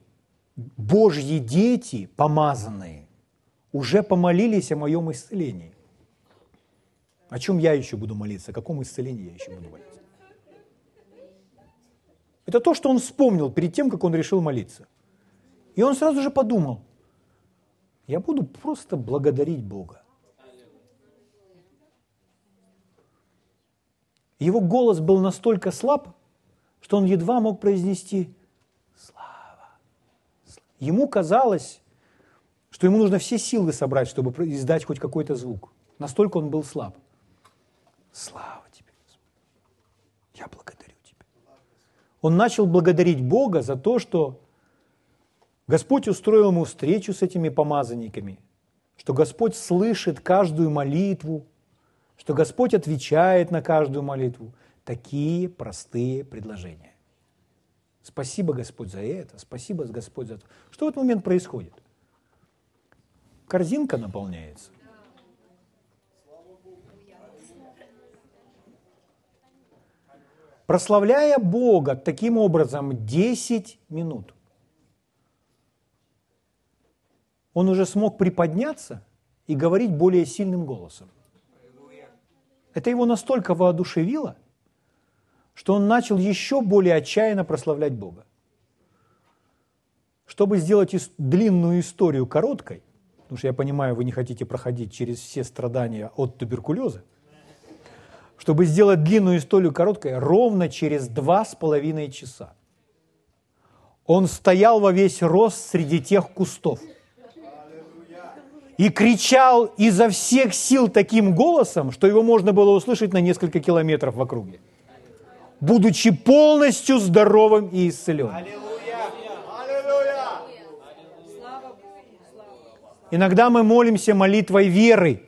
Божьи дети, помазанные, уже помолились о моем исцелении. О чем я еще буду молиться? О каком исцелении я еще буду молиться? Это то, что он вспомнил перед тем, как он решил молиться. И он сразу же подумал, я буду просто благодарить Бога. Его голос был настолько слаб, что он едва мог произнести «Слава». Ему казалось, что ему нужно все силы собрать, чтобы издать хоть какой-то звук. Настолько он был слаб. Слава тебе, Господи. Я благодарю тебя. Он начал благодарить Бога за то, что Господь устроил ему встречу с этими помазанниками, что Господь слышит каждую молитву, что Господь отвечает на каждую молитву, такие простые предложения. Спасибо, Господь, за это, спасибо, Господь, за то. Что в этот момент происходит? Корзинка наполняется. Прославляя Бога таким образом 10 минут, он уже смог приподняться и говорить более сильным голосом. Это его настолько воодушевило – что он начал еще более отчаянно прославлять Бога. Чтобы сделать длинную историю короткой, потому что я понимаю, вы не хотите проходить через все страдания от туберкулеза, чтобы сделать длинную историю короткой, ровно через два с половиной часа он стоял во весь рост среди тех кустов и кричал изо всех сил таким голосом, что его можно было услышать на несколько километров в округе, будучи полностью здоровым и исцеленным. Иногда мы молимся молитвой веры,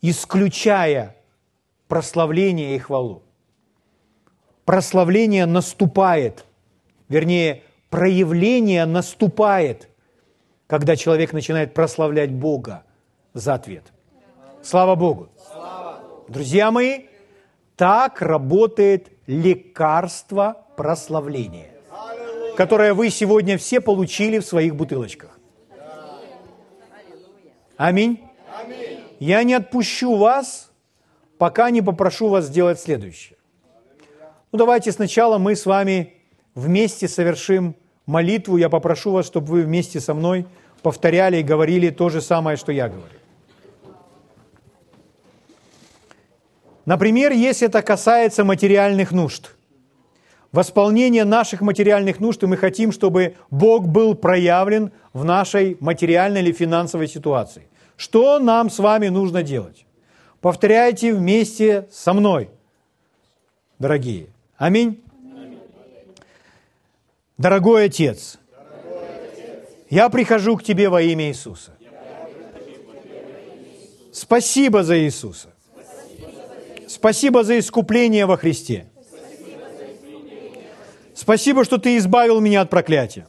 исключая прославление и хвалу. Прославление наступает, вернее, проявление наступает, когда человек начинает прославлять Бога за ответ. Слава Богу! Друзья мои, так работает лекарство прославления, которое вы сегодня все получили в своих бутылочках. Аминь. Я не отпущу вас, пока не попрошу вас сделать следующее. Ну давайте сначала мы с вами вместе совершим молитву. Я попрошу вас, чтобы вы вместе со мной повторяли и говорили то же самое, что я говорю. Например, если это касается материальных нужд. Восполнение наших материальных нужд, и мы хотим, чтобы Бог был проявлен в нашей материальной или финансовой ситуации. Что нам с вами нужно делать? Повторяйте вместе со мной, дорогие. Аминь. Дорогой Отец, я прихожу к Тебе во имя Иисуса. Спасибо за Иисуса. Спасибо за искупление во Христе. Спасибо, что Ты избавил меня от проклятия.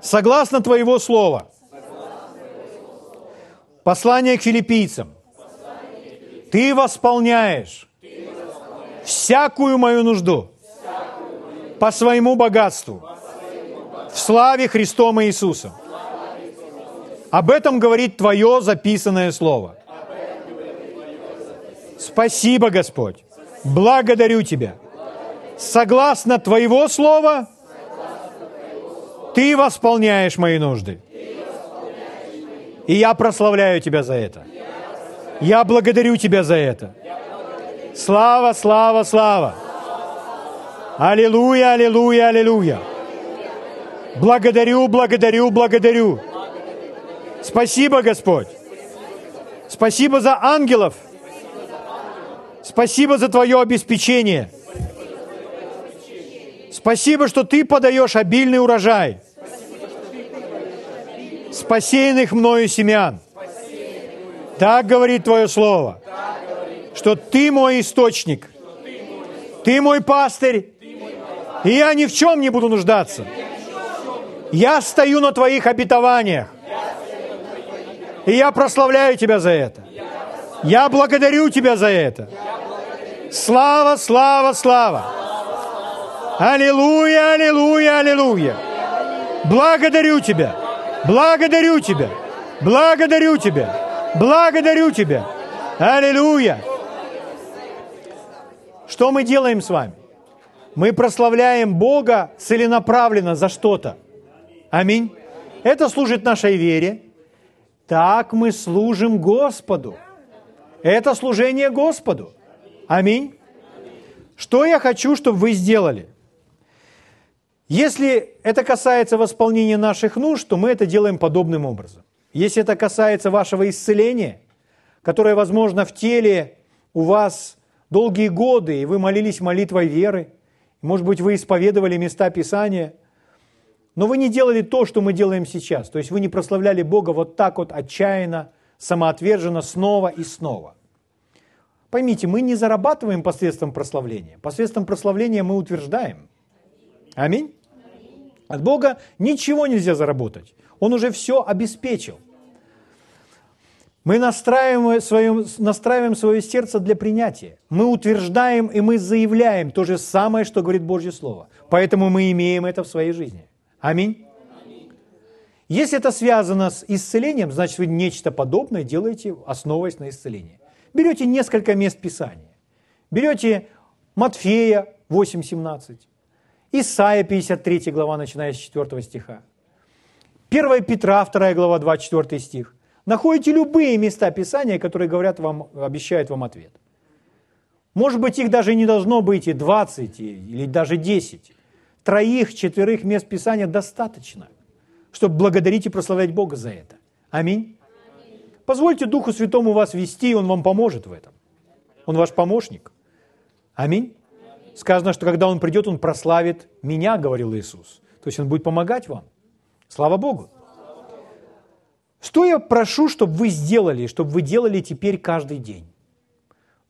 Согласно Твоего Слова, послание к филиппийцам, Ты восполняешь всякую мою нужду по своему богатству в славе Христом Иисусом. Об этом говорит Твое записанное Слово. Спасибо, Господь. Благодарю Тебя. Согласно Твоего Слова, Ты восполняешь мои нужды. И я прославляю Тебя за это. Я благодарю Тебя за это. Слава, слава, слава. Аллилуйя, аллилуйя, аллилуйя. Благодарю, благодарю, благодарю. Спасибо, Господь. Спасибо за ангелов. Спасибо за Твое обеспечение. Спасибо, что Ты подаешь обильный урожай спасенных мною семян. Так говорит Твое Слово, что Ты мой источник, Ты мой пастырь, и я ни в чем не буду нуждаться. Я стою на Твоих обетованиях. И я прославляю Тебя за это. Я благодарю Тебя за это. Слава, слава, слава. Аллилуйя, аллилуйя, аллилуйя. Благодарю Тебя. Благодарю Тебя. Благодарю Тебя. Благодарю Тебя. Аллилуйя. Что мы делаем с вами? Мы прославляем Бога целенаправленно за что-то. Аминь. Это служит нашей вере. Так мы служим Господу. Это служение Господу. Аминь. Что я хочу, чтобы вы сделали? Если это касается восполнения наших нужд, то мы это делаем подобным образом. Если это касается вашего исцеления, которое, возможно, в теле у вас долгие годы, и вы молились молитвой веры – может быть, вы исповедовали места Писания, но вы не делали то, что мы делаем сейчас. То есть вы не прославляли Бога вот так вот отчаянно, самоотверженно снова и снова. Поймите, мы не зарабатываем посредством прославления. Посредством прославления мы утверждаем. Аминь. От Бога ничего нельзя заработать. Он уже все обеспечил. Мы настраиваем свое, настраиваем свое сердце для принятия. Мы утверждаем и мы заявляем то же самое, что говорит Божье Слово. Поэтому мы имеем это в своей жизни. Аминь. Если это связано с исцелением, значит вы нечто подобное делаете, основываясь на исцелении. Берете несколько мест Писания Берете Матфея 8.17, Исайя 53 глава, начиная с 4 стиха, 1 Петра 2 глава 24 стих. Находите любые места Писания, которые говорят вам, обещают вам ответ. Может быть, их даже не должно быть и 20, или даже 10. Троих, четверых мест Писания достаточно, чтобы благодарить и прославлять Бога за это. Аминь. Позвольте Духу Святому вас вести, Он вам поможет в этом. Он ваш помощник. Аминь. Сказано, что когда Он придет, Он прославит меня, говорил Иисус. То есть Он будет помогать вам. Слава Богу. Что я прошу, чтобы вы сделали, чтобы вы делали теперь каждый день?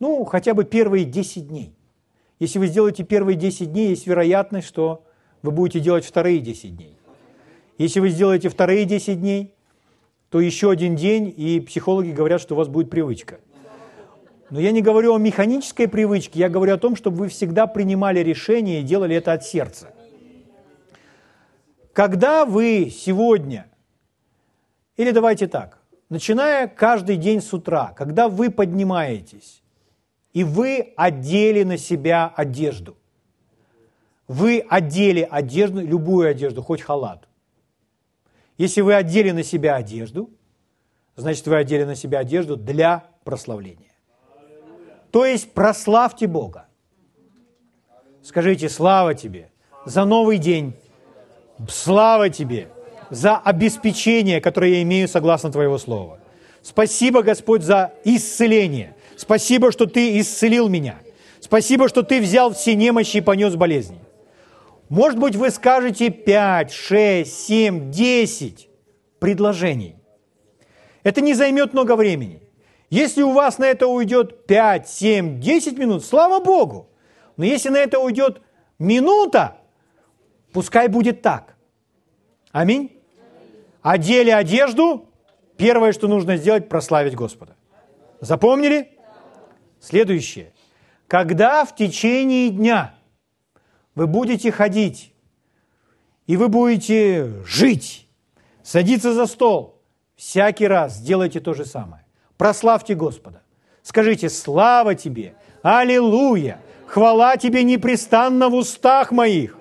Ну, хотя бы первые 10 дней. Если вы сделаете первые 10 дней, есть вероятность, что вы будете делать вторые 10 дней. Если вы сделаете вторые 10 дней, то еще один день, и психологи говорят, что у вас будет привычка. Но я не говорю о механической привычке, я говорю о том, чтобы вы всегда принимали решение и делали это от сердца. Когда вы сегодня, или давайте так, начиная каждый день с утра, когда вы поднимаетесь, и вы одели на себя одежду, вы одели одежду, любую одежду, хоть халат, если вы одели на себя одежду, значит, вы одели на себя одежду для прославления. То есть прославьте Бога. Скажите, слава тебе за новый день, слава тебе за обеспечение, которое я имею согласно Твоего Слова. Спасибо, Господь, за исцеление. Спасибо, что Ты исцелил меня. Спасибо, что Ты взял все немощи и понес болезни. Может быть, вы скажете 5, 6, 7, 10 предложений. Это не займет много времени. Если у вас на это уйдет 5, 7, 10 минут, слава Богу. Но если на это уйдет минута, пускай будет так. Аминь. Одели одежду, первое, что нужно сделать, прославить Господа. Запомнили? Следующее. Когда в течение дня – вы будете ходить, и вы будете жить, садиться за стол. Всякий раз делайте то же самое. Прославьте Господа. Скажите «Слава Тебе! Аллилуйя! Хвала Тебе непрестанно в устах моих!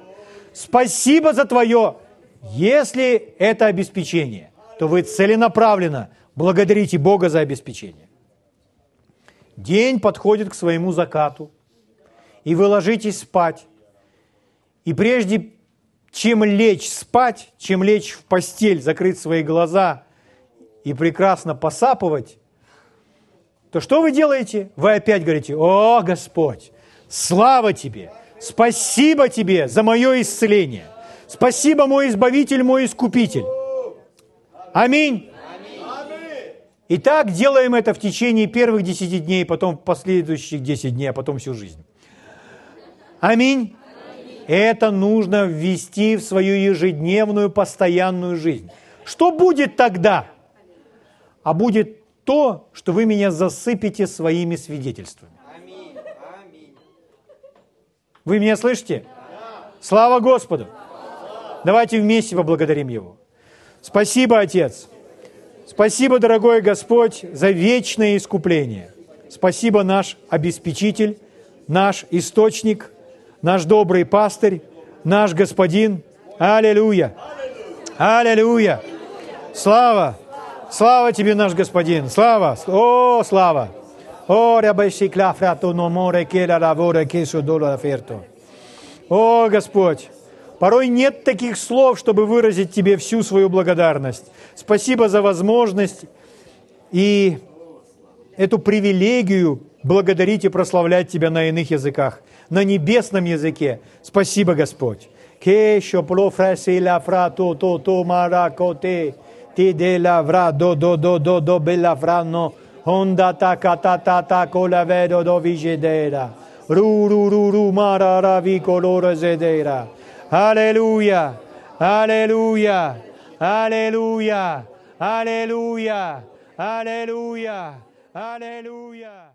Спасибо за Твое!» Если это обеспечение, то вы целенаправленно благодарите Бога за обеспечение. День подходит к своему закату, и вы ложитесь спать, и прежде чем лечь спать, чем лечь в постель, закрыть свои глаза и прекрасно посапывать, то что вы делаете? Вы опять говорите, о, Господь, слава Тебе, спасибо Тебе за мое исцеление, спасибо мой Избавитель, мой Искупитель. Аминь. И так делаем это в течение первых десяти дней, потом последующих десять дней, а потом всю жизнь. Аминь. Это нужно ввести в свою ежедневную, постоянную жизнь. Что будет тогда? А будет то, что вы меня засыпете своими свидетельствами. Вы меня слышите? Слава Господу! Давайте вместе поблагодарим Его. Спасибо, Отец. Спасибо, дорогой Господь, за вечное искупление. Спасибо, наш обеспечитель, наш источник – наш добрый пастырь, наш Господин. Аллилуйя! Аллилуйя! Слава! Слава тебе, наш Господин! Слава! О, слава! О, О, Господь! Порой нет таких слов, чтобы выразить Тебе всю свою благодарность. Спасибо за возможность и эту привилегию благодарить и прославлять Тебя на иных языках на небесном языке. Спасибо, Господь. Кешо профреси ла фра то то то маракоте ти де ла вра до до до до до бела франо онда та ка та та та кола ведо до ru ru ru ru mara ra vi colore zedera Alleluia Alleluia Alleluia Alleluia Alleluia Alleluia